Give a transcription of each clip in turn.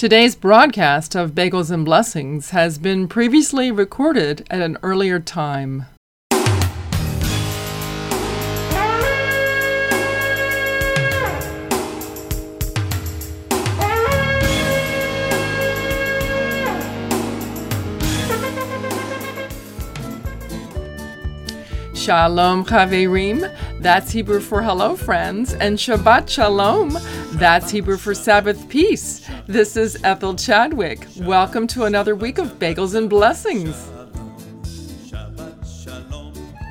Today's broadcast of Bagels and Blessings has been previously recorded at an earlier time. Shalom Chaverim, that's Hebrew for hello friends, and Shabbat Shalom, that's Hebrew for Sabbath peace. This is Ethel Chadwick. Welcome to another week of Bagels and Blessings.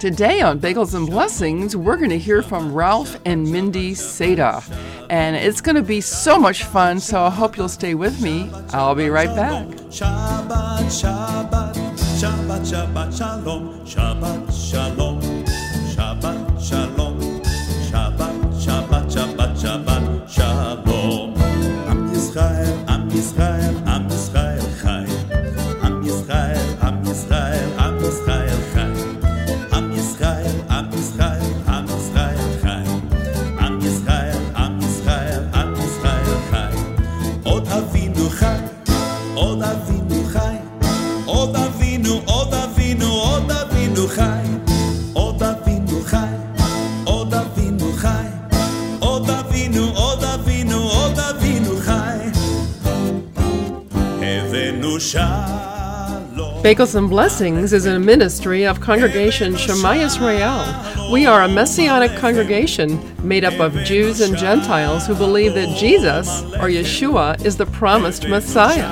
Today on Bagels and Blessings, we're going to hear from Ralph and Mindy Seda. And it's going to be so much fun, so I hope you'll stay with me. I'll be right back. Shabbat, Shabbat, Shabbat, Shabbat, Shalom, Shabbat, Shalom, Shalom, Bagels and Blessings is a ministry of Congregation Shema Yisrael. We are a messianic congregation made up of Jews and Gentiles who believe that Jesus, or Yeshua, is the promised Messiah.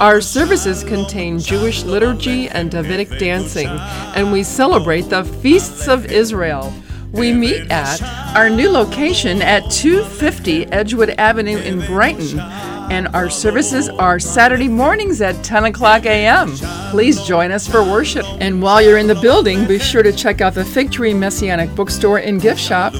Our services contain Jewish liturgy and Davidic dancing, and we celebrate the feasts of Israel. We meet at our new location at 250 Edgewood Avenue in Brighton, and our services are Saturday mornings at 10 o'clock a.m. Please join us for worship. And while you're in the building, be sure to check out the Fig Tree Messianic Bookstore and Gift Shop,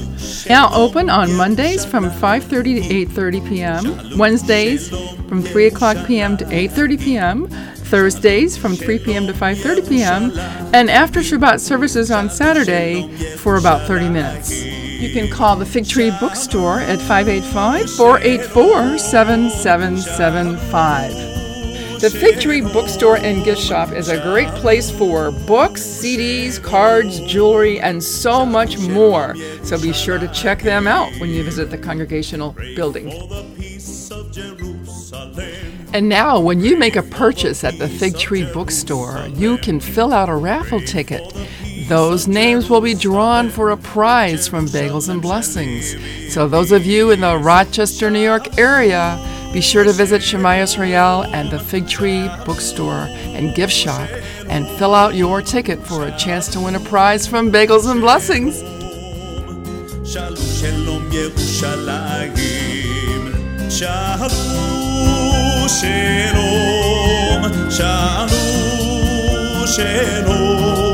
now open on Mondays from 5:30 to 8:30 p.m., Wednesdays from 3 o'clock p.m. to 8:30 p.m., Thursdays from 3 p.m. to 5:30 p.m., and after Shabbat services on Saturday for about 30 minutes. You can call the Fig Tree Bookstore at 585 484 7775. The Fig Tree Bookstore and Gift Shop is a great place for books, CDs, cards, jewelry, and so much more. So be sure to check them out when you visit the congregational building. And now, when you make a purchase at the Fig Tree Bookstore, you can fill out a raffle ticket. Those names will be drawn for a prize from Bagels and Blessings. So, those of you in the Rochester, New York area, be sure to visit Shema Yisrael and the Fig Tree Bookstore and Gift Shop and fill out your ticket for a chance to win a prize from Bagels and Blessings. Shalom.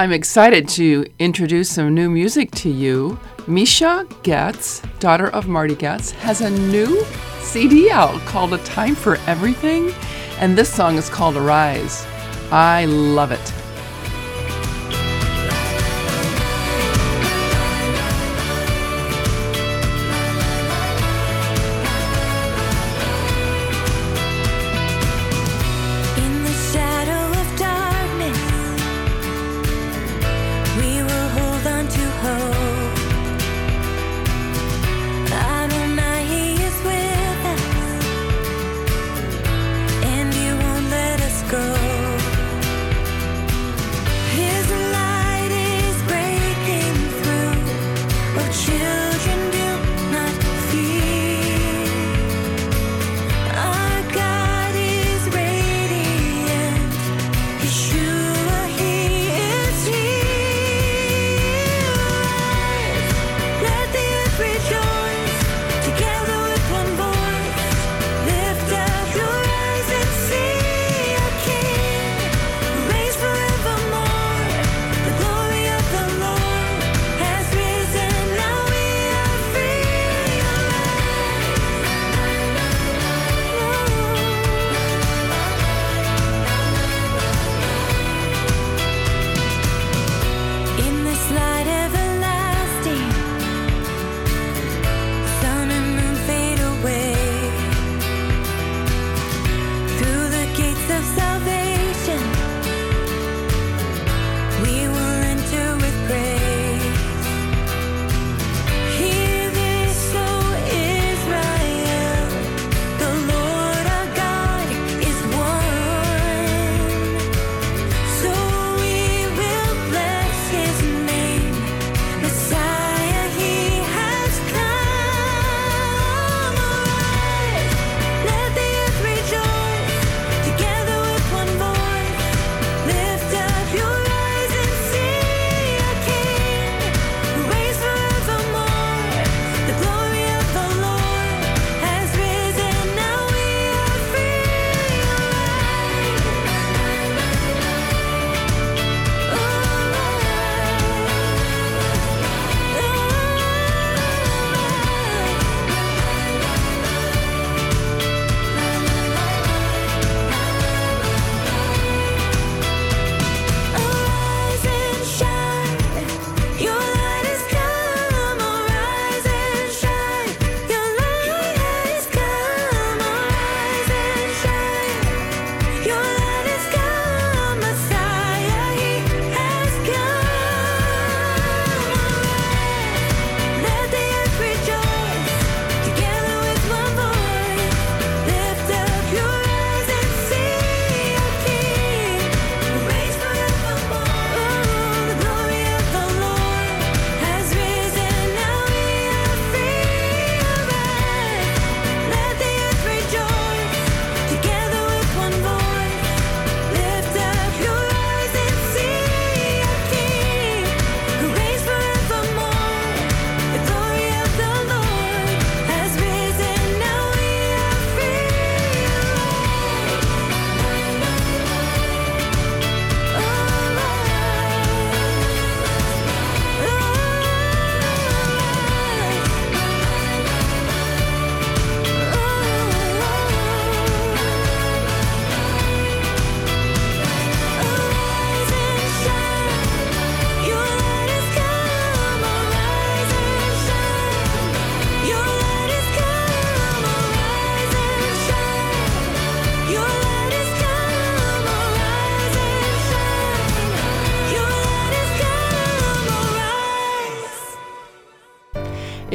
I'm excited to introduce some new music to you. Misha Goetz, daughter of Marty Goetz, has a new CD out called A Time for Everything, and this song is called Arise. I love it.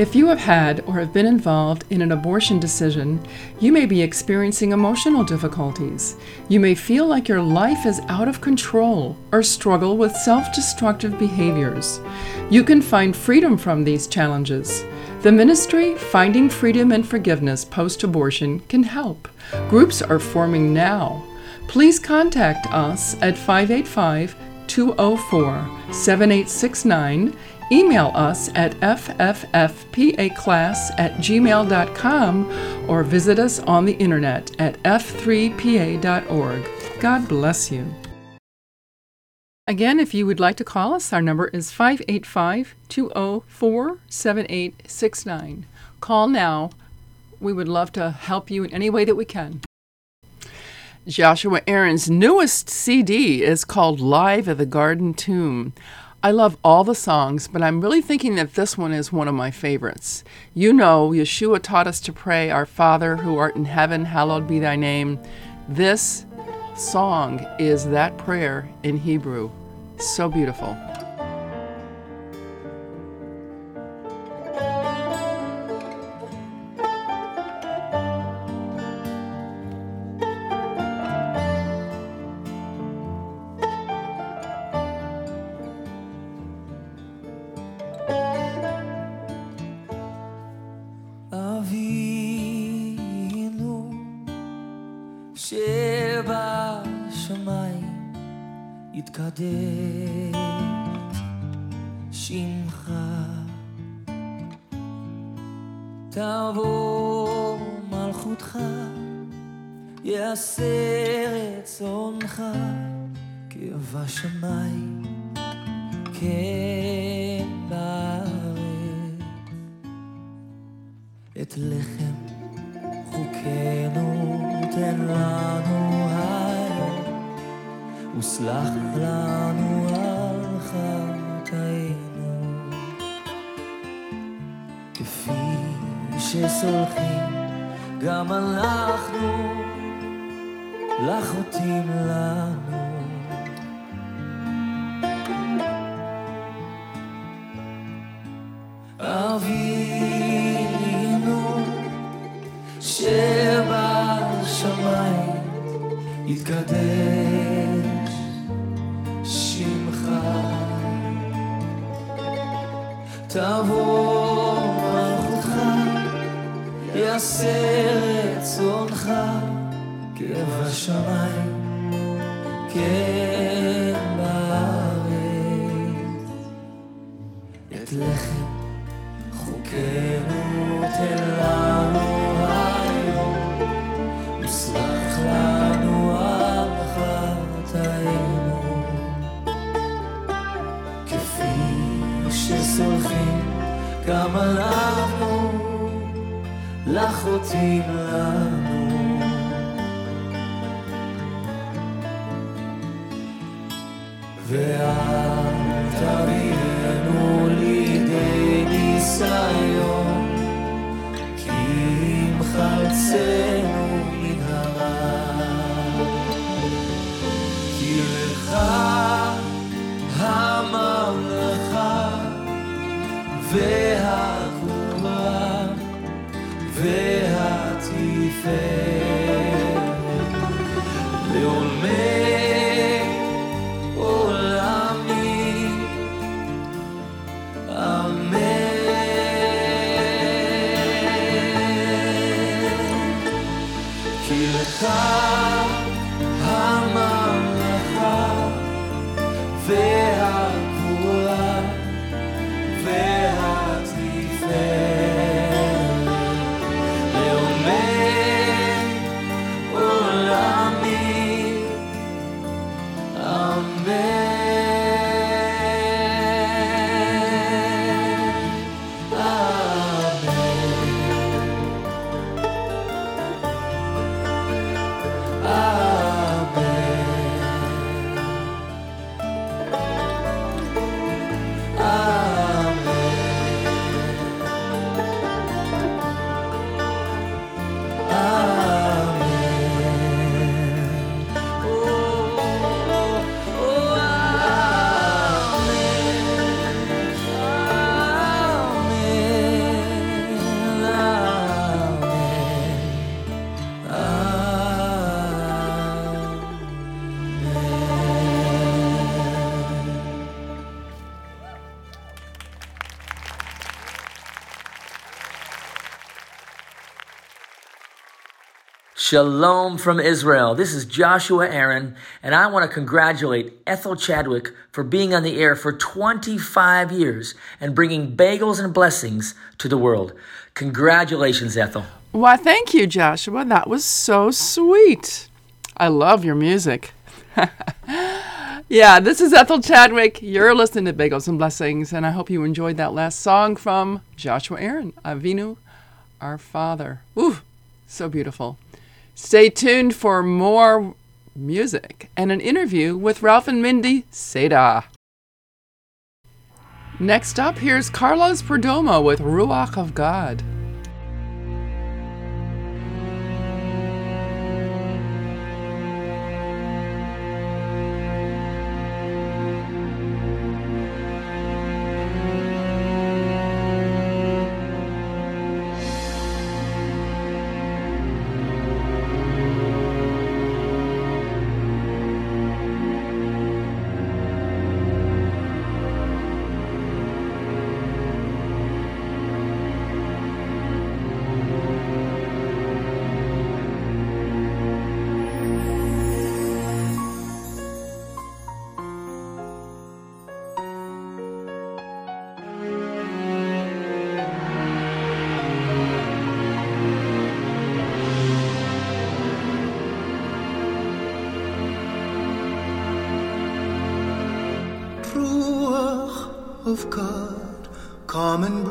If you have had or have been involved in an abortion decision, you may be experiencing emotional difficulties. You may feel like your life is out of control or struggle with self destructive behaviors. You can find freedom from these challenges. The ministry Finding Freedom and Forgiveness Post Abortion can help. Groups are forming now. Please contact us at 585 204 7869 Email us at fffpaclass at gmail.com or visit us on the internet at f3pa.org. God bless you. Again, if you would like to call us, our number is 585 204 7869. Call now. We would love to help you in any way that we can. Joshua Aaron's newest CD is called Live at the Garden Tomb. I love all the songs, but I'm really thinking that this one is one of my favorites. You know, Yeshua taught us to pray, Our Father who art in heaven, hallowed be thy name. This song is that prayer in Hebrew. So beautiful. מתחדש שמך. תבוא מלכותך יעשה רצונך כבשמיים כן בארץ. את לחם חוקנו תן לנו ה... וסלח לנו על חטאינו, כפי שסולחים גם אנחנו לחוטאים לנו. אבינו שבשמיים יתקדם תבוא מלכותך, יעשה רצונך כבשמיים, כן בארץ. את לחם חוקנו תלך גם אנחנו לחוצים לנו. ואל תביאנו לידי ניסיון, כי אם חצר Shalom from Israel. This is Joshua Aaron, and I want to congratulate Ethel Chadwick for being on the air for 25 years and bringing bagels and blessings to the world. Congratulations, Ethel. Why, thank you, Joshua. That was so sweet. I love your music. yeah, this is Ethel Chadwick. You're listening to Bagels and Blessings, and I hope you enjoyed that last song from Joshua Aaron, Avinu, our Father. Ooh, so beautiful. Stay tuned for more music and an interview with Ralph and Mindy Seda. Next up, here's Carlos Perdomo with Ruach of God. Of God, come and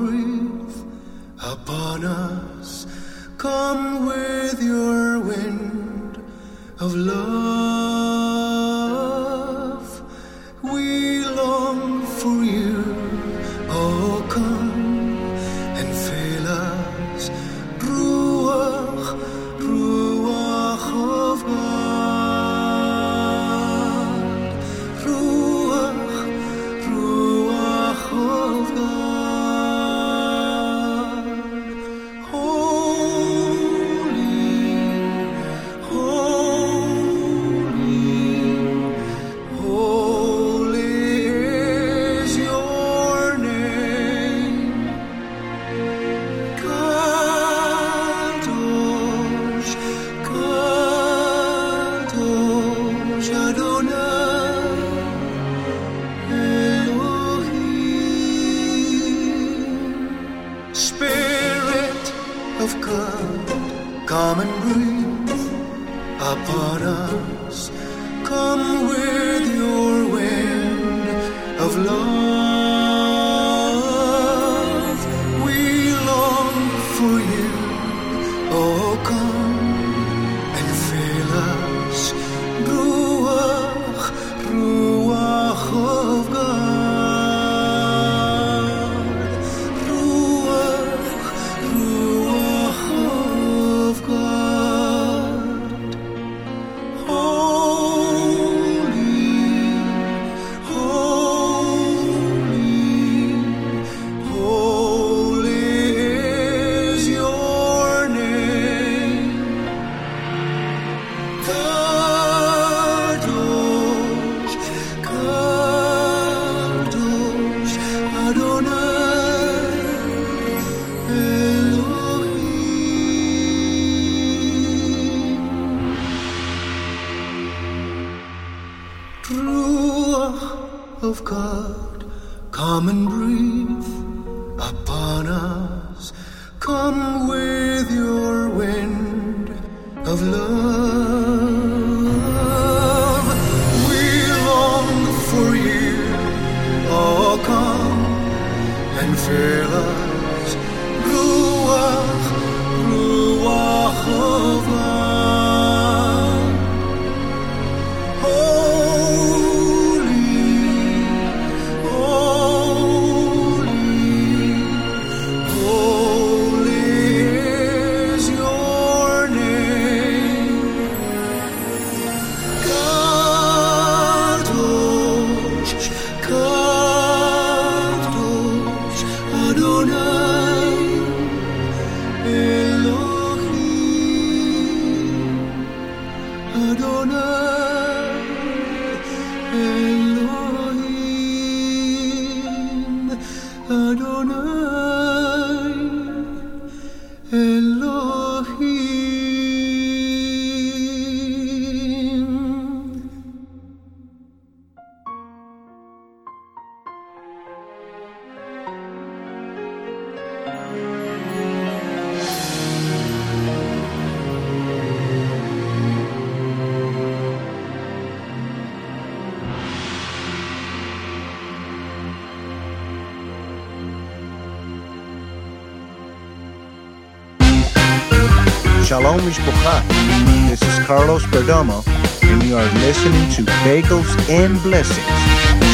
Shalom Mishpocha. This is Carlos Perdomo, and you are listening to Bagels and Blessings.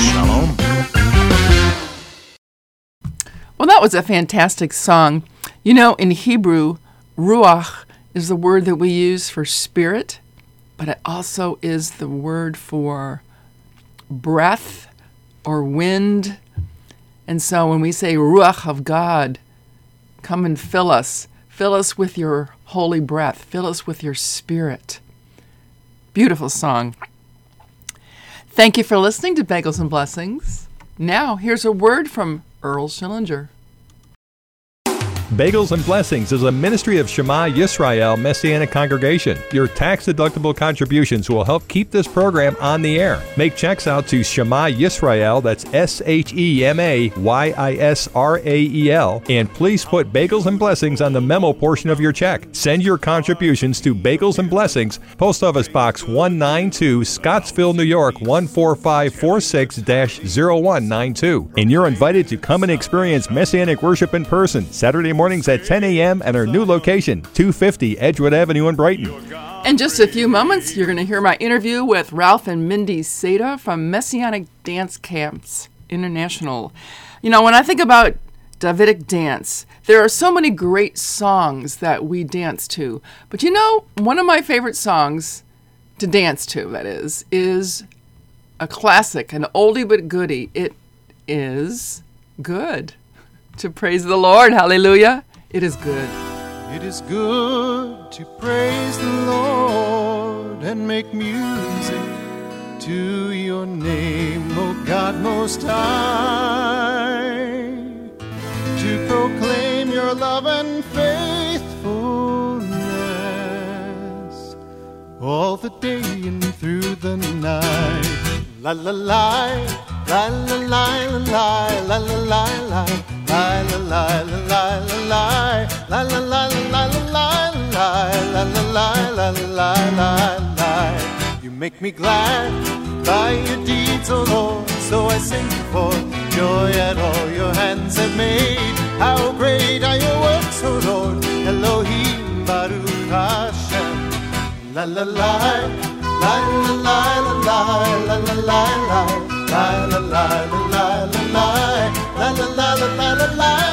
Shalom. Well, that was a fantastic song. You know, in Hebrew, ruach is the word that we use for spirit, but it also is the word for breath or wind. And so when we say ruach of God, come and fill us, fill us with your holy breath, fill us with your spirit. Beautiful song. Thank you for listening to Bagels and Blessings. Now, here's a word from Earl Schillinger. Bagels and Blessings is a ministry of Shema Yisrael Messianic Congregation. Your tax deductible contributions will help keep this program on the air. Make checks out to Shema Yisrael, that's S H E M A Y I S R A E L, and please put Bagels and Blessings on the memo portion of your check. Send your contributions to Bagels and Blessings, Post Office Box 192, Scottsville, New York 14546 0192. And you're invited to come and experience Messianic worship in person Saturday mornings at 10 a.m. at our new location, 250 Edgewood Avenue in Brighton. In just a few moments, you're going to hear my interview with Ralph and Mindy Seda from Messianic Dance Camps International. You know, when I think about Davidic dance, there are so many great songs that we dance to. But you know, one of my favorite songs to dance to, that is, is a classic, an oldie but goodie. It is good to praise the Lord. Hallelujah. It is good. It is good to praise the Lord and make music to your name, O God Most High, to proclaim your love and faithfulness all the day and through the night. La la la, la la la la la la la la You make me glad by your deeds, O Lord. So I sing for joy at all your hands have made. How great are your works, O Lord. Elohim Baruch Hashem. La la la. La la la la la la la la la la la la la la la la la la la la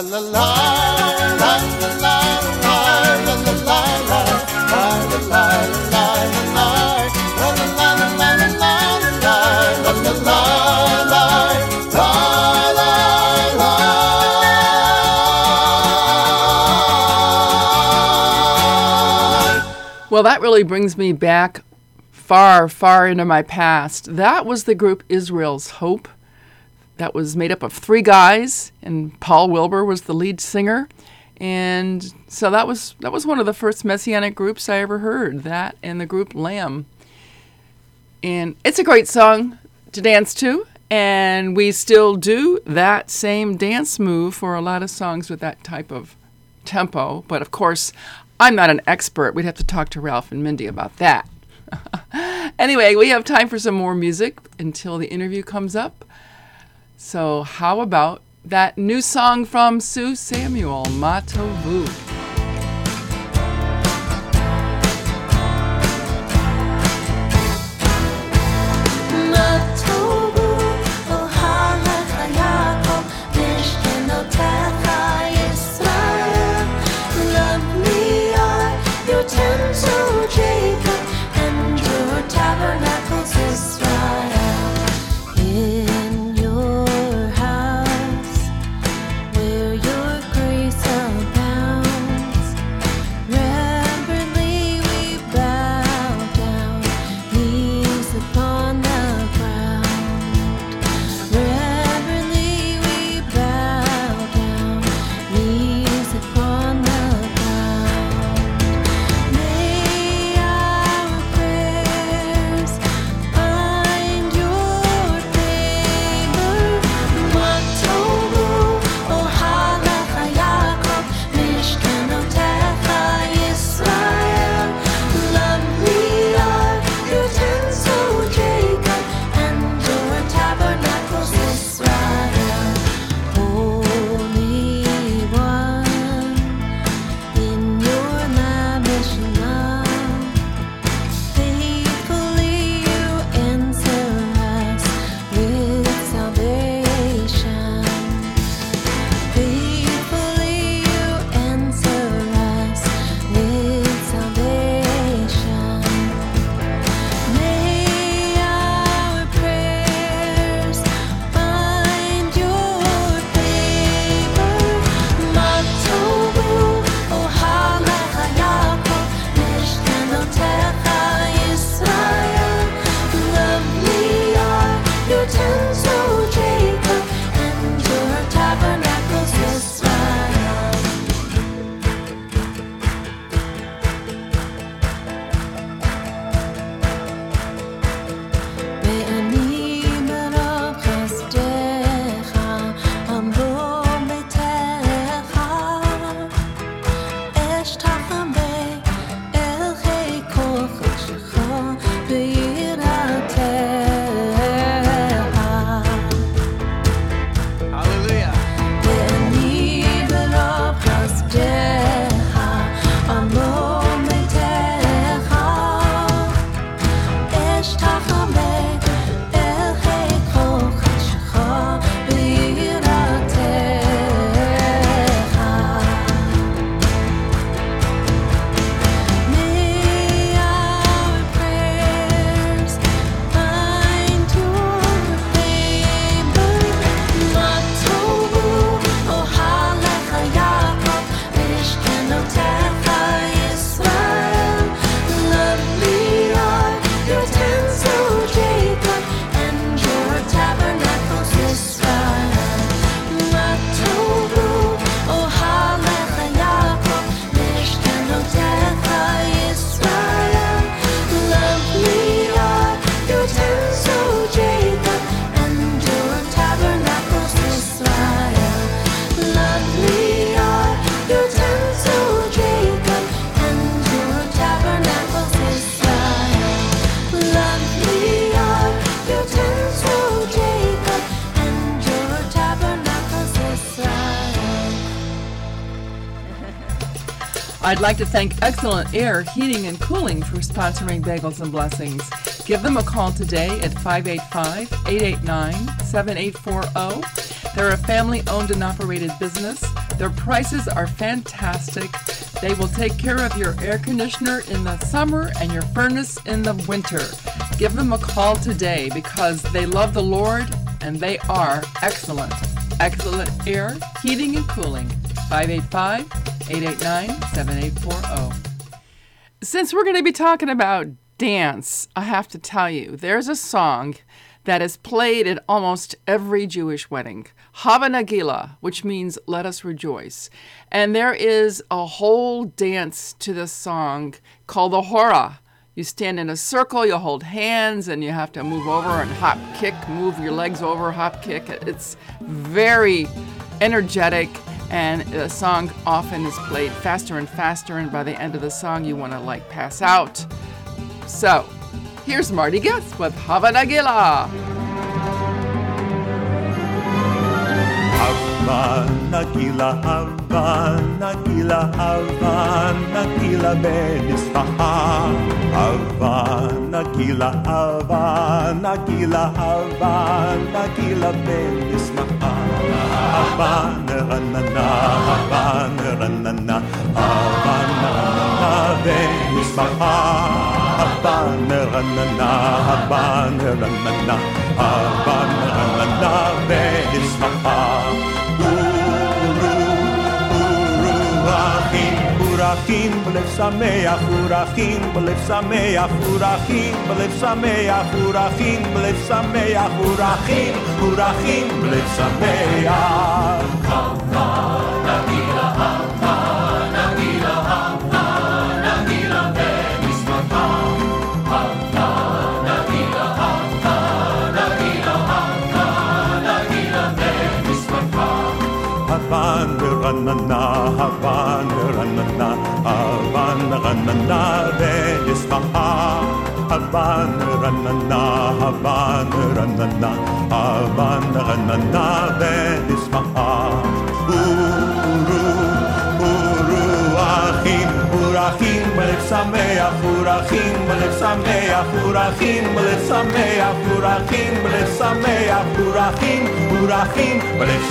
la la Well, that really brings me back far, far into my past. That was the group Israel's Hope. That was made up of three guys, and Paul Wilbur was the lead singer. And so that was that was one of the first messianic groups I ever heard. That and the group Lamb. And it's a great song to dance to, and we still do that same dance move for a lot of songs with that type of tempo. But of course, I'm not an expert. We'd have to talk to Ralph and Mindy about that. anyway, we have time for some more music until the interview comes up. So, how about that new song from Sue Samuel, Matovu? Like to thank Excellent Air Heating and Cooling for sponsoring Bagels and Blessings. Give them a call today at 585 889 7840. They're a family owned and operated business. Their prices are fantastic. They will take care of your air conditioner in the summer and your furnace in the winter. Give them a call today because they love the Lord and they are excellent. Excellent Air Heating and Cooling. 585 889 7840. Since we're going to be talking about dance, I have to tell you, there's a song that is played at almost every Jewish wedding, Hava Nagila, which means let us rejoice. And there is a whole dance to this song called the Hora. You stand in a circle, you hold hands, and you have to move over and hop kick, move your legs over, hop kick. It's very energetic and the song often is played faster and faster and by the end of the song you want to like pass out. So here's marty Goetz with hava nagila. Hava nagila hava nagila hava nagila benisfaha hava nagila hava nagila hava nagila benisfaha Havana, Havana, ranana, Havana, ranana, Venice, Maha. Havana, ranana, Havana, ranana, Havana, ranana, Venice, Maha. Uru, urachim, b'lev sameach, urachim, b'lev sameach, urachim, b'lev sameach, urachim, b'lev sameach, urachim, urachim, b'lev sameach. Havana, ranana, Havana, ranana, Venisfaha. Havana, ranana, Havana, ranana, Havana, ranana, Venisfaha. Uru, uru, achim, urachim, b'lev sameach, urachim, b'lev sameach, urachim, b'lev sameach, urachim, b'lev sameach, urachim, urachim, b'lev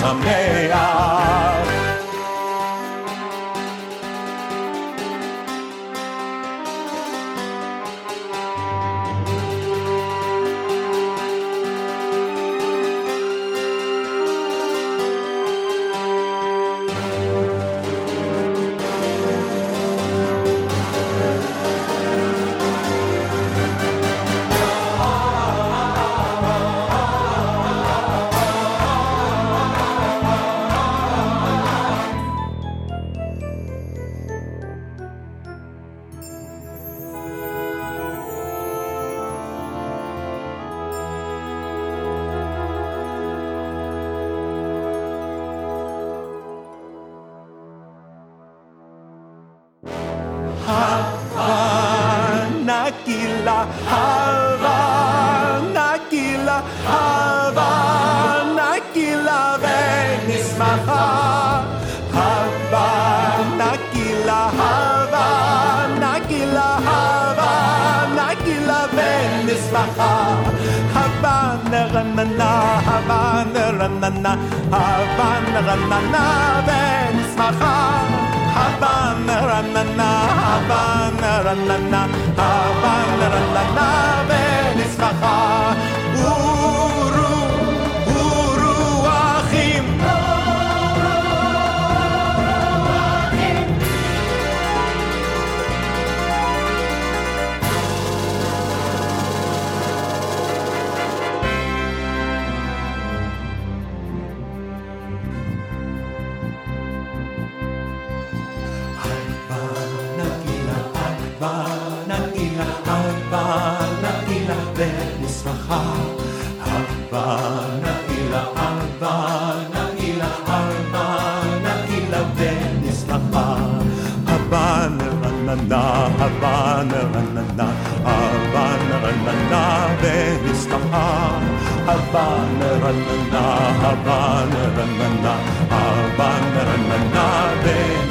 Ranana, Havana, ranana, Havana, ranana, Venice, Maha. Havana, ranana, Havana, ranana, Havana, ranana, Venice, Maha.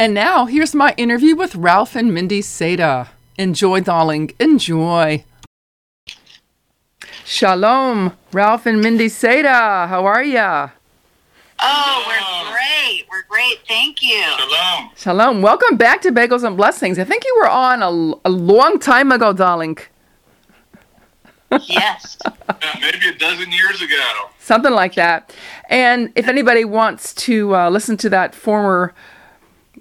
And now here's my interview with Ralph and Mindy Seda. Enjoy, darling. Enjoy. Shalom, Ralph and Mindy Seda. How are ya? Oh, we're great. We're great. Thank you. Shalom. Shalom. Welcome back to Bagels and Blessings. I think you were on a, a long time ago, darling. Yes. Yeah, maybe a dozen years ago. Something like that. And if anybody wants to uh, listen to that former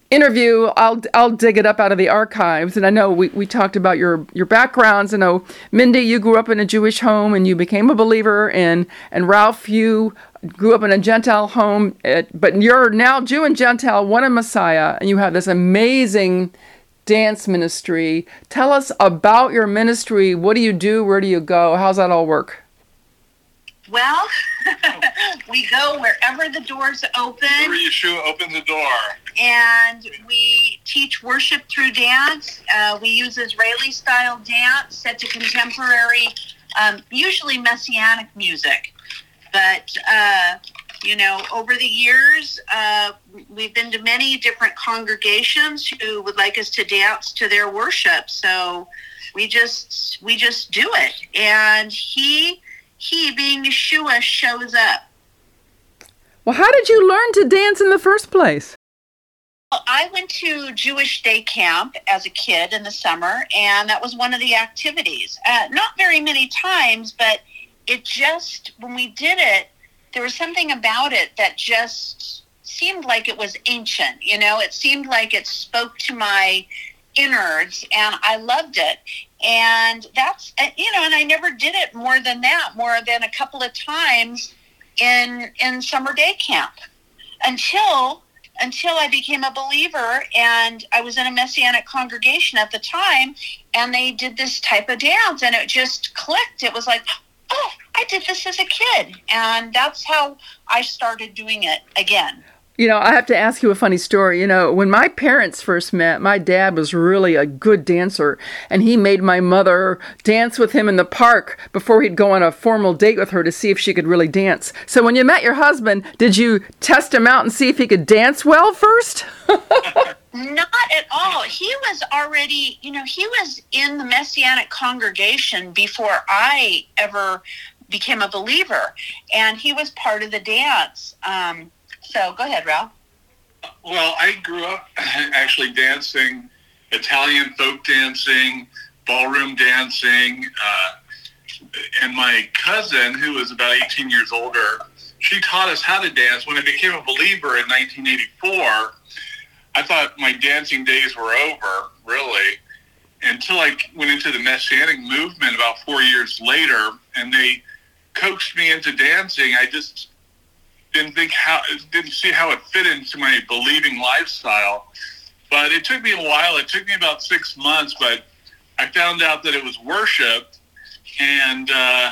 interview, I'll I'll dig it up out of the archives. And I know we, we talked about your your backgrounds. I know Mindy, you grew up in a Jewish home and you became a believer, and and Ralph, you grew up in a Gentile home, uh, but you're now Jew and Gentile, one in Messiah, and you have this amazing dance ministry. Tell us about your ministry. What do you do? Where do you go? How's that all work? Well, we go wherever the doors open, Where Yeshua opens the door. and we teach worship through dance. Uh, we use Israeli style dance set to contemporary, um, usually messianic music. But uh, you know, over the years, uh, we've been to many different congregations who would like us to dance to their worship. So we just we just do it, and he he being Yeshua shows up. Well, how did you learn to dance in the first place? Well, I went to Jewish day camp as a kid in the summer, and that was one of the activities. Uh, not very many times, but it just, when we did it, there was something about it that just seemed like it was ancient. You know, it seemed like it spoke to my innards, and I loved it. And that's, you know, and I never did it more than that, more than a couple of times in in summer day camp until until I became a believer and I was in a messianic congregation at the time and they did this type of dance and it just clicked. It was like, oh, I did this as a kid. And that's how I started doing it again. You know, I have to ask you a funny story. You know, when my parents first met, my dad was really a good dancer, and he made my mother dance with him in the park before he'd go on a formal date with her to see if she could really dance. So when you met your husband, did you test him out and see if he could dance well first? Not at all. He was already, you know, he was in the Messianic congregation before I ever became a believer, and he was part of the dance. Um, so go ahead, Ralph. Well, I grew up actually dancing Italian folk dancing, ballroom dancing, uh, and my cousin, who was about 18 years older, she taught us how to dance. When I became a believer in 1984, I thought my dancing days were over, really, until I went into the Messianic movement about four years later, and they coaxed me into dancing. I just didn't think how didn't see how it fit into my believing lifestyle. But it took me a while. It took me about six months, but I found out that it was worship, and uh,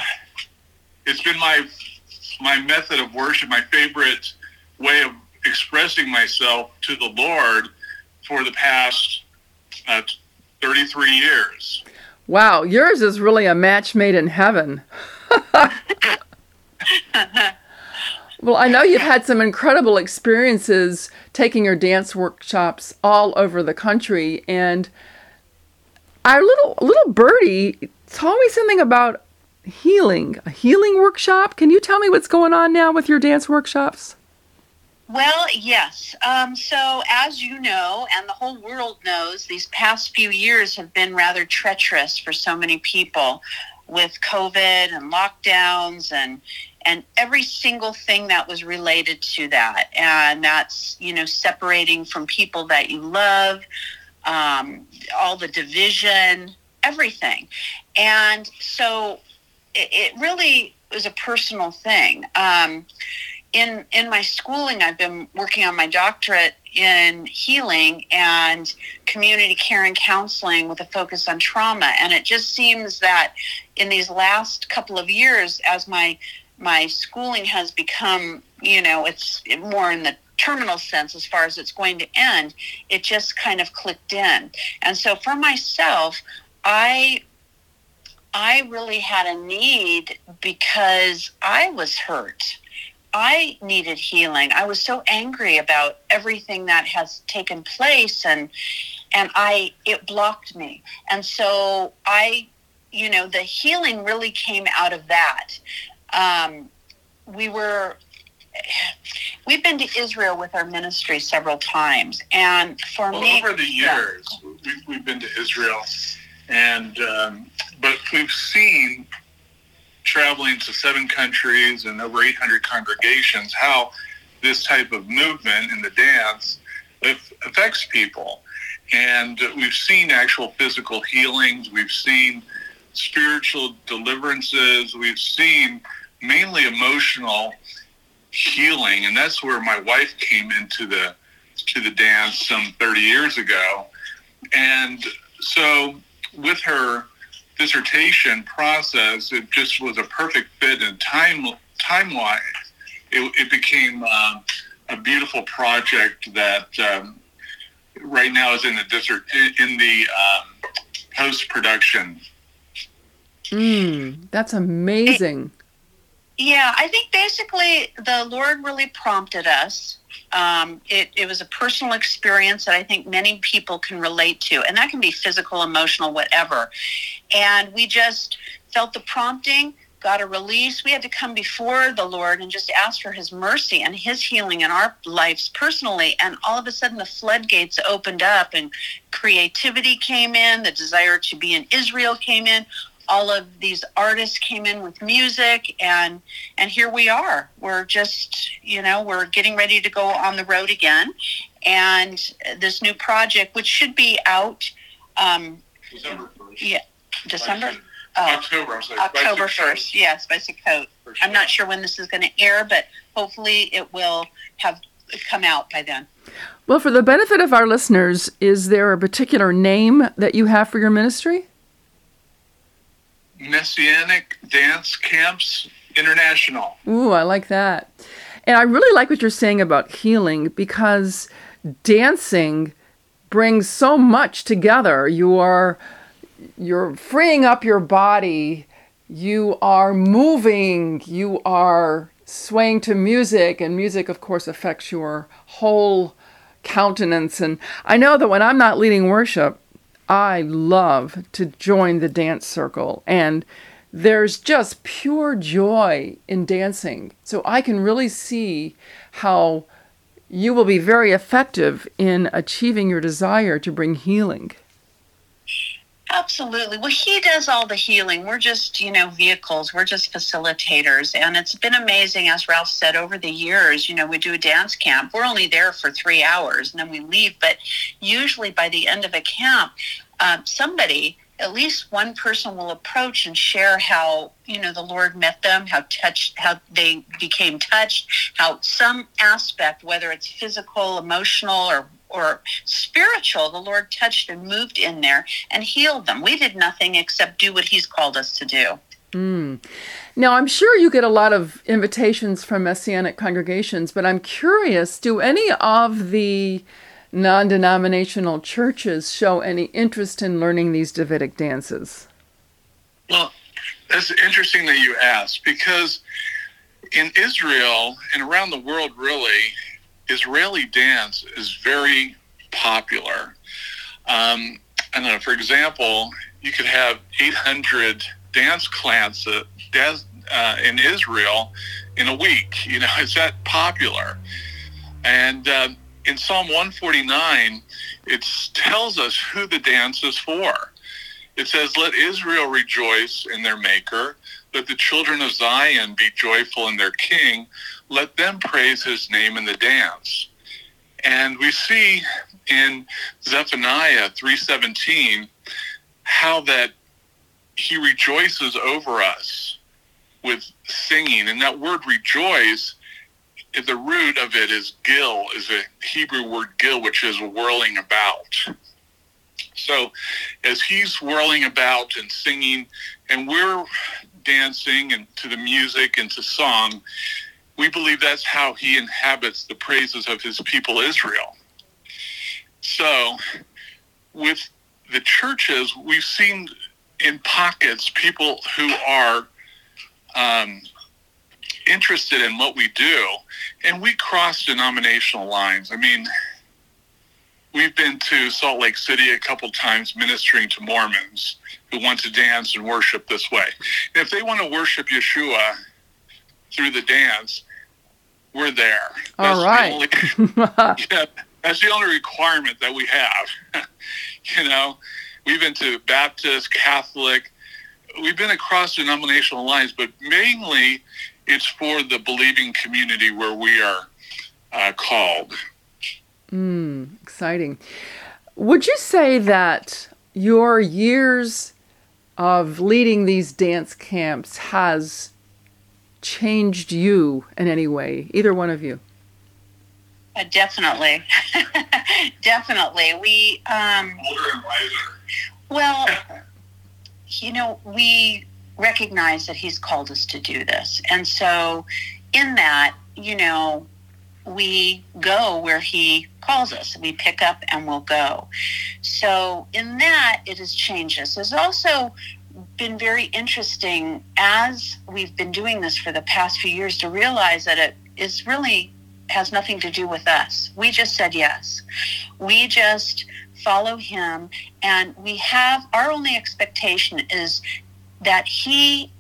it's been my my method of worship, my favorite way of expressing myself to the Lord for the past uh, 33 years. Wow, yours is really a match made in heaven. well, I know you've had some incredible experiences taking your dance workshops all over the country, and our little little birdie told me something about healing, a healing workshop. Can you tell me what's going on now with your dance workshops? Well, yes. Um, so, as you know, and the whole world knows, these past few years have been rather treacherous for so many people with COVID and lockdowns and and every single thing that was related to that. And that's, you know, separating from people that you love, um, all the division, everything. And so it, it really was a personal thing. Um, in in my schooling, I've been working on my doctorate in healing and community care and counseling with a focus on trauma. And it just seems that in these last couple of years, as my my schooling has become, you know, it's more in the terminal sense as far as it's going to end, it just kind of clicked in. And so for myself, I I really had a need because I was hurt. I needed healing. I was so angry about everything that has taken place and and I it blocked me. And so I you know the healing really came out of that. Um, we were we've been to Israel with our ministry several times, and for well, me, over the years, yeah. we've, we've been to Israel, and um, but we've seen traveling to seven countries and over 800 congregations how this type of movement in the dance affects people. And we've seen actual physical healings, we've seen spiritual deliverances, we've seen mainly emotional healing, and that's where my wife came into the to the dance some 30 years ago. And so with her dissertation process, it just was a perfect fit and time time wise. It, it became um, a beautiful project that um, right now is in the dissert in the um, post production. Mm, that's amazing. Yeah, I think basically the Lord really prompted us. Um, it, it was a personal experience that I think many people can relate to, and that can be physical, emotional, whatever. And we just felt the prompting, got a release. We had to come before the Lord and just ask for His mercy and His healing in our lives personally. And all of a sudden, the floodgates opened up, and creativity came in, the desire to be in Israel came in all of these artists came in with music and and here we are. We're just you know we're getting ready to go on the road again. And this new project which should be out um, December 1st. yeah December? Oh, October I'm sorry, October 1st yes by Sukkot I'm not sure. when this is going to air but hopefully it will have come out by then. Well for the benefit of our listeners is there a particular name that you have for your ministry Messianic Dance Camps International. Ooh, I like that. And I really like what you're saying about healing because dancing brings so much together. You are you're freeing up your body, you are moving, you are swaying to music and music of course affects your whole countenance and I know that when I'm not leading worship, I love to join the dance circle, and there's just pure joy in dancing. So I can really see how you will be very effective in achieving your desire to bring healing. Absolutely. Well, he does all the healing. We're just, you know, vehicles. We're just facilitators. And it's been amazing, as Ralph said, over the years. You know, we do a dance camp. We're only there for three hours and then we leave. But usually by the end of a camp, uh, somebody, at least one person will approach and share how, you know, the Lord met them, how touched, how they became touched, how some aspect, whether it's physical, emotional, or or spiritual, the Lord touched and moved in there and healed them. We did nothing except do what He's called us to do. Mm. Now, I'm sure you get a lot of invitations from Messianic congregations, but I'm curious do any of the non denominational churches show any interest in learning these Davidic dances? Well, it's interesting that you ask because in Israel and around the world, really, Israeli dance is very popular. Um, I don't know, for example, you could have 800 dance clans uh, uh, in Israel in a week. You know, it's that popular. And uh, in Psalm 149, it tells us who the dance is for. It says, Let Israel rejoice in their Maker. Let the children of Zion be joyful in their King let them praise his name in the dance. And we see in Zephaniah 3:17 how that he rejoices over us with singing and that word rejoice the root of it is gil, is a Hebrew word gil, which is whirling about. So as he's whirling about and singing, and we're dancing and to the music and to song, we believe that's how he inhabits the praises of his people Israel. So with the churches, we've seen in pockets people who are um, interested in what we do, and we cross denominational lines. I mean, we've been to Salt Lake City a couple times ministering to Mormons who want to dance and worship this way. And if they want to worship Yeshua through the dance, we're there. All right. The only, yeah, that's the only requirement that we have. you know, we've been to Baptist, Catholic, we've been across denominational lines, but mainly it's for the believing community where we are uh, called. Mm, exciting. Would you say that your years of leading these dance camps has changed you in any way, either one of you? Uh, definitely, definitely. We um, well, you know, we recognize that he's called us to do this, and so in that, you know, we go where he calls us. We pick up and we'll go. So in that, it has changed us. It's also been very interesting as we've been doing this for the past few years to realize that it is really has nothing to do with us. We just said yes. We just follow him and we have our only expectation is that he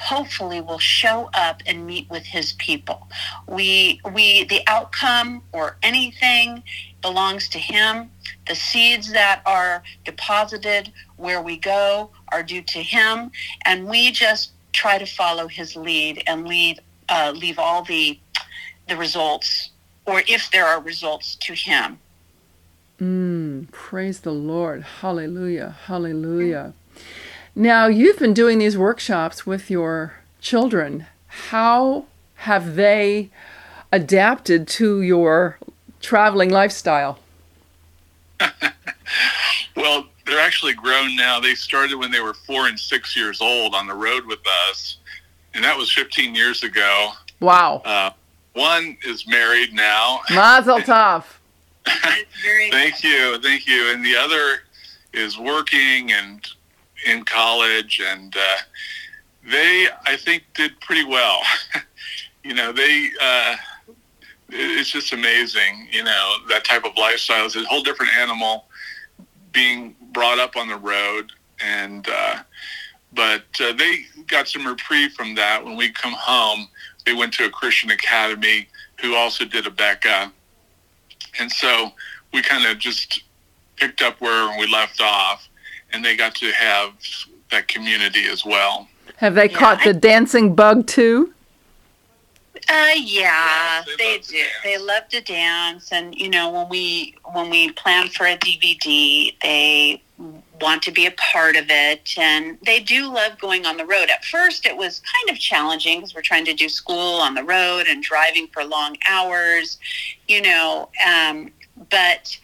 hopefully will show up and meet with his people. We we the outcome or anything belongs to him. The seeds that are deposited where we go are due to him and we just try to follow his lead and lead uh, leave all the the results or if there are results to him. Mm, praise the Lord. Hallelujah. Hallelujah. Now, you've been doing these workshops with your children. How have they adapted to your traveling lifestyle? Well, they're actually grown now. They started when they were four and six years old on the road with us, and that was 15 years ago. Wow. Uh, one is married now. Mazel tov. Thank you, thank you. And the other is working and in college, and uh, they, I think, did pretty well. you know, they. Uh, it's just amazing. You know, that type of lifestyle is a whole different animal. Being brought up on the road, and uh, but uh, they got some reprieve from that when we come home. They went to a Christian academy who also did a Becca, and so we kind of just picked up where we left off, and they got to have that community as well. Have they caught the dancing bug too? Uh, yeah, They they do. They love to dance, and you know, when we when we plan for a DVD, they want to be a part of it, and they do love going on the road. At first, it was kind of challenging because we're trying to do school on the road and driving for long hours, you know. Um, but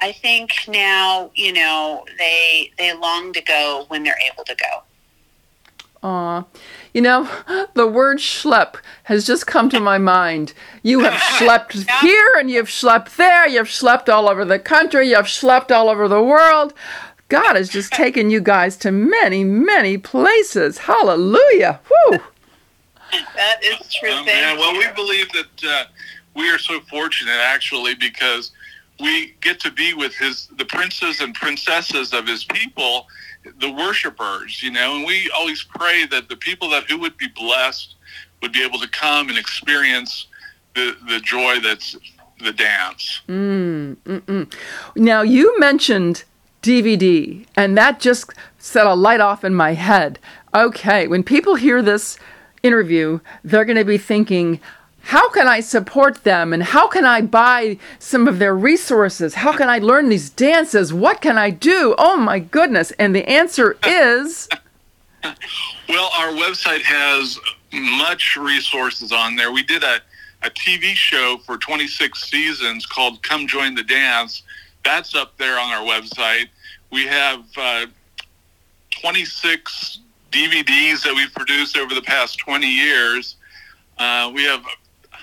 I think now, you know, they they long to go when they're able to go. Aw. You know, the word schlep has just come to my mind. You have schlepped here and you've schlepped there. You've schlepped all over the country. You've schlepped all over the world. God has just taken you guys to many, many places. Hallelujah. Whew. That is true. Oh, Thank man. Well, we believe that uh, we are so fortunate, actually, because we get to be with his the princes and princesses of his people, the worshipers. You know, and we always pray that the people that who would be blessed would be able to come and experience the the joy that's the dance. Mm, mm, mm. Now, you mentioned DVD, and that just set a light off in my head. Okay, when people hear this interview, they're going to be thinking, how can I support them? And how can I buy some of their resources? How can I learn these dances? What can I do? Oh my goodness. And the answer is Well, our website has much resources on there. We did a a TV show for 26 seasons called Come Join the Dance. That's up there on our website. We have uh, 26 DVDs that we've produced over the past 20 years. Uh, we have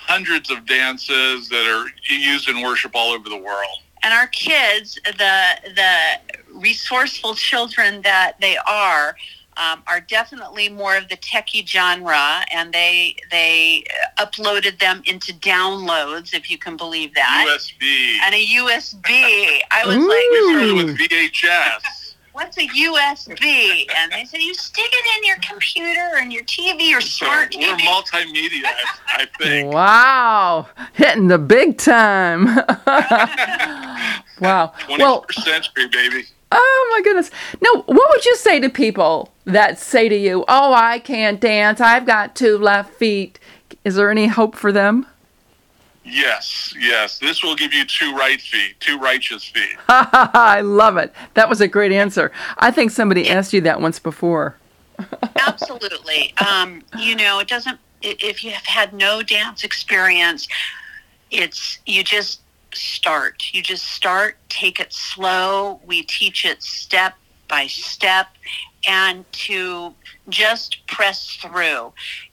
hundreds of dances that are used in worship all over the world. And our kids, the the resourceful children that they are, um, are definitely more of the techie genre, and they they uploaded them into downloads, if you can believe that, USB. and a USB. I was Ooh. We started like, with VHS. "What's a USB?" And they said, "You stick it in your computer and your TV or So smart we're TV." multimedia, I, I think. Wow, hitting the big time. wow. 21st Well, century, baby. oh my goodness. Now, what would you say to people that say to you, "Oh, I can't dance. I've got two left feet." Is there any hope for them? Yes, yes. This will give you two right feet, two righteous feet. I love it. That was a great answer. I think somebody asked you that once before. Absolutely. Um, you know, it doesn't. If you have had no dance experience, it's you just start. You just start. Take it slow. We teach it step by step, and to just press through.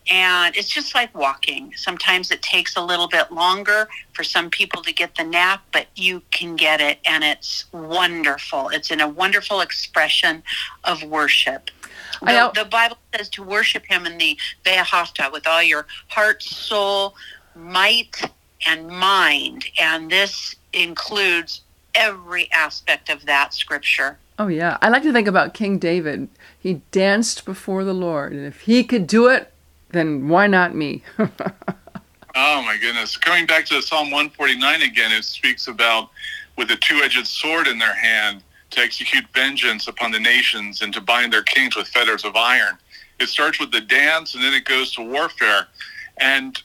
And it's just like walking. Sometimes it takes a little bit longer for some people to get the nap, but you can get it, and it's wonderful. It's in a wonderful expression of worship. The, the Bible says to worship Him in the V'ahavta with all your heart, soul, might, and mind. And this includes every aspect of that scripture. Oh yeah, I like to think about King David. He danced before the Lord, and if he could do it, then why not me? Oh my goodness. Coming back to Psalm 149 again, it speaks about with a two edged sword in their hand to execute vengeance upon the nations and to bind their kings with fetters of iron. It starts with the dance and then it goes to warfare. And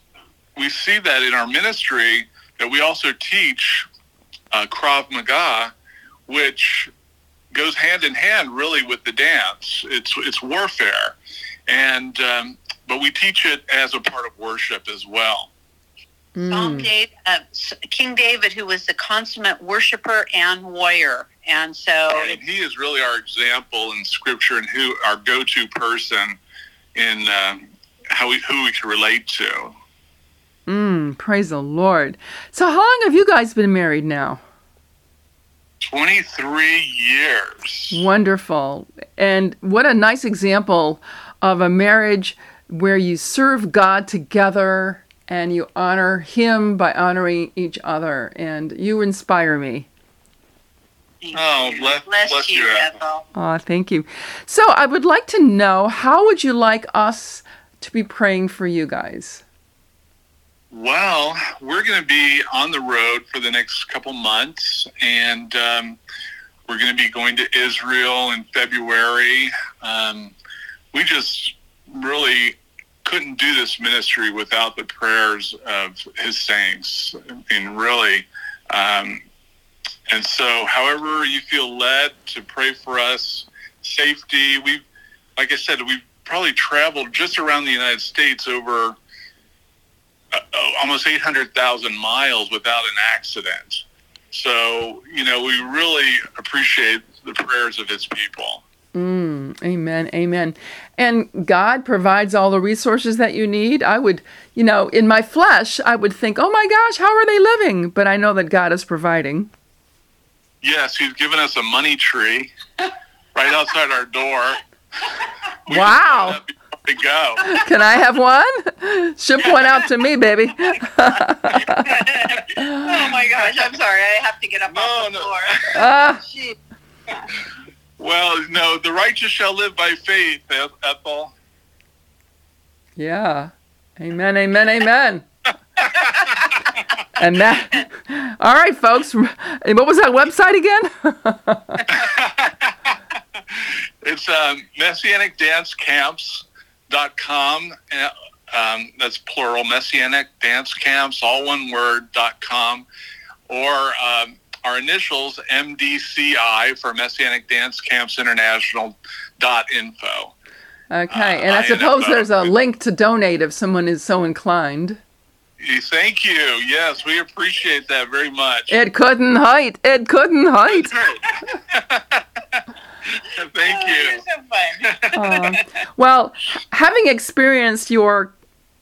we see that in our ministry that we also teach uh, Krav Maga, which goes hand in hand really with the dance. It's, it's warfare. And, um, but we teach it as a part of worship as well. Psalm Dave, uh, King David, who was the consummate worshiper and warrior. And so And he is really our example in Scripture and who our go-to person in uh, how we who we can relate to. mm, praise the Lord. So how long have you guys been married now? Twenty-three years. Wonderful. And what a nice example of a marriage where you serve God together and you honor him by honoring each other and you inspire me. Oh, bless, bless, bless you, you, Ethel. Ethel. Aw, thank you. So I would like to know how would you like us to be praying for you guys? Well, we're going to be on the road for the next couple months, and um, we're going to be going to Israel in February. Um, we just really couldn't do this ministry without the prayers of His saints, and really. Um, and so, however you feel led to pray for us, safety. We've, like I said, we've probably traveled just around the United States over almost 800,000 miles without an accident. So, you know, we really appreciate the prayers of his people. Mm, amen, amen. And God provides all the resources that you need. I would, you know, in my flesh, I would think, oh my gosh, how are they living? But I know that God is providing. Yes, he's given us a money tree right outside our door. We Wow. Got up before we go. Can I have one? Ship one out to me, baby. oh my gosh, I'm sorry. I have to get up No, off the no. floor. Gee. Well, no, the righteous shall live by faith, Eth- Ethel. yeah. Amen, amen, amen. and that, all right, folks. What was that website again? It's um, messianicdancecamps.com. Uh, Um, that's plural, Messianic Dance Camps, all one word, dot com. Or um, our initials, MDCI, for Messianic Dance Camps International dot info. Okay, Uh, and I I suppose there's a link to donate if someone is so inclined. Thank you. Yes, we appreciate that very much. It couldn't hide. It couldn't hide. Thank you. so fun. Uh, well, having experienced your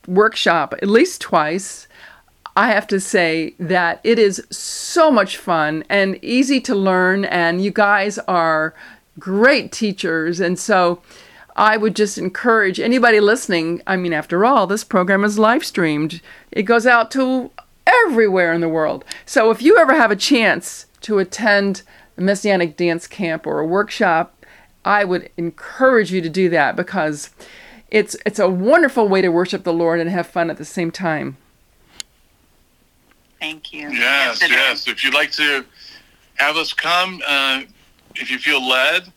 workshop at least twice, I have to say that it is so much fun and easy to learn, and you guys are great teachers. And so I would just encourage anybody listening. I mean, after all, this program is live streamed, it goes out to everywhere in the world. So if you ever have a chance to attend a Messianic dance camp or a workshop, I would encourage you to do that because it's it's a wonderful way to worship the Lord and have fun at the same time. Thank you. Yes, it yes. If you'd like to have us come, uh, if you feel led,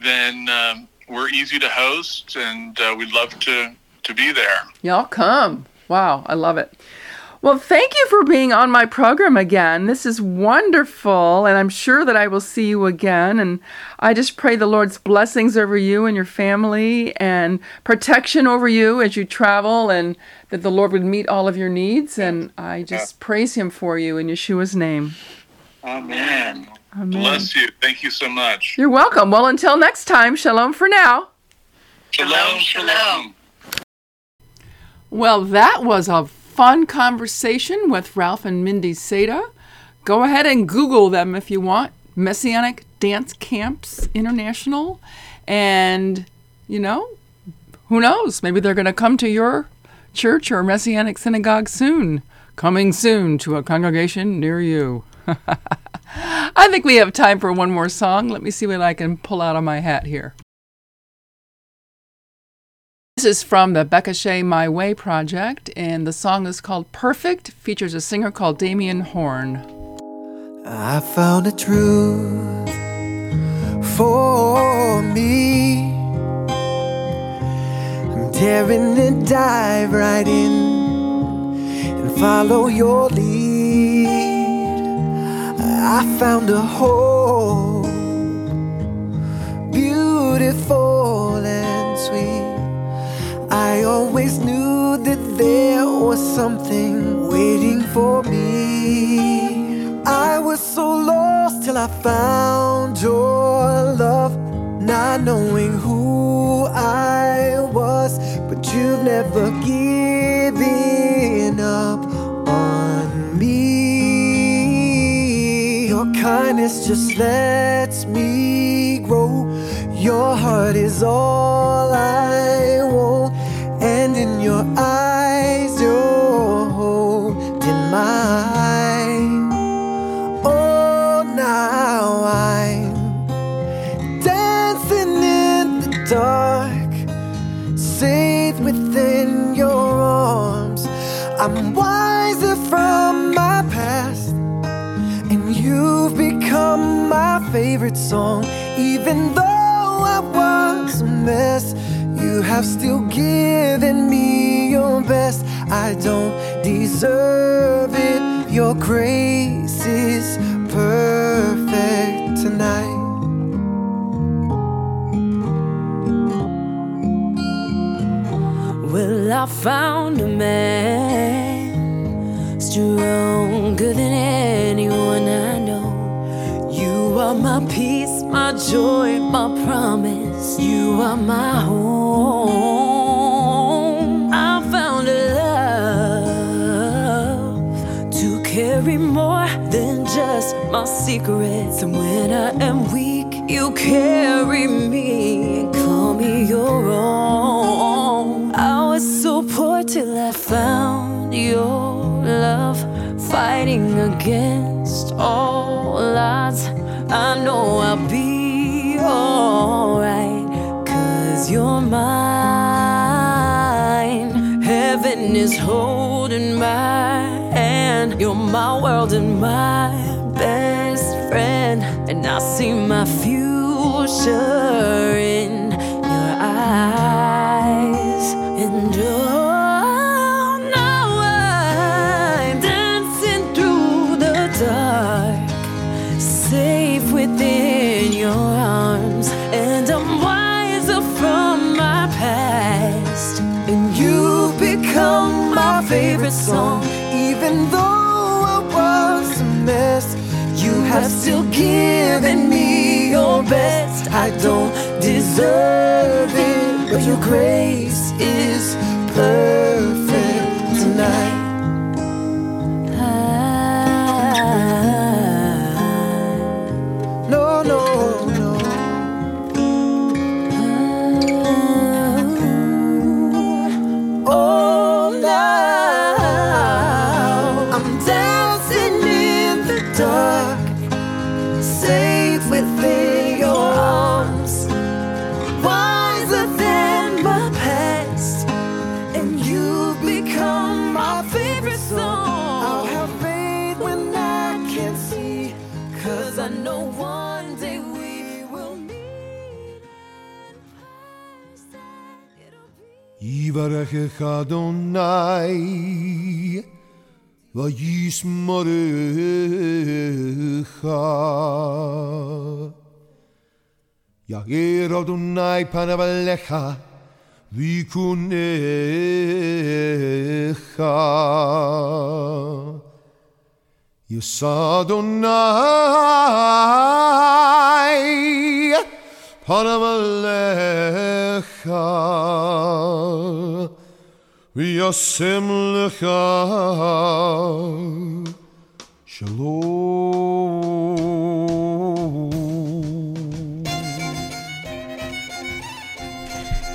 then um, we're easy to host, and uh, we'd love to to be there. Y'all come. Wow, I love it. Well, thank you for being on my program again. This is wonderful, and I'm sure that I will see you again. And I just pray the Lord's blessings over you and your family and protection over you as you travel, and that the Lord would meet all of your needs. And I just praise Him for you in Yeshua's name. Amen. Amen. Bless you. Thank you so much. You're welcome. Well, until next time, shalom for now. Shalom, Shalom, shalom. Well, that was a fun conversation with Ralph and Mindy Seda. Go ahead and Google them if you want. Messianic Dance Camps International. And, you know, who knows? Maybe they're going to come to your church or Messianic synagogue soon. Coming soon to a congregation near you. I think we have time for one more song. Let me see what I can pull out of my hat here. This is from the Becca Shea My Way project, and the song is called Perfect, features a singer called Damian Horn. I found a truth for me. I'm daring to dive right in and follow your lead. I found a hope, beautiful and sweet. I always knew that there was something waiting for me. I was so lost till I found your love, not knowing who I was, but you've never given up on me. Your kindness just lets me grow. Your heart is all I want, your eyes, you're holding mine. Oh, now I'm dancing in the dark, safe within your arms. I'm wiser from my past. And you've become my favorite song. Even though I was a mess, you have still given me your best. I don't deserve it. Your grace is perfect tonight. Well, I found a man stronger than anyone I know. You are my peace, my joy, my promise. You are my home. I found a love to carry more than just my secrets. And when I am weak, you carry me and call me your own. I was so poor till I found your love, fighting against all odds. I know I'll be you're mine. Heaven is holding my hand. You're my world and my best friend. And I see my future in your eyes. And oh, favorite song. even though I was a mess, you have still given me your best. I don't deserve it, but your grace is perfect דרכך אדוני וישמרך. יאיר אדוני פניו עליך ויחנך. ישא אדוני פניו עליך וישם לך שלום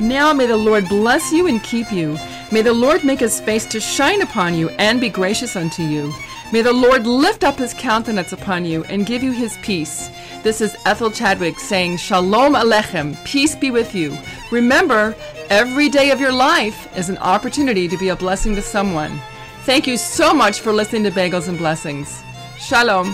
Now may the Lord bless you and keep you. May the Lord make his face to shine upon you and be gracious unto you. May the Lord lift up his countenance upon you and give you his peace. This is Ethel Chadwick saying, Shalom Alechem, peace be with you. Remember, every day of your life is an opportunity to be a blessing to someone. Thank you so much for listening to Bagels and Blessings. Shalom.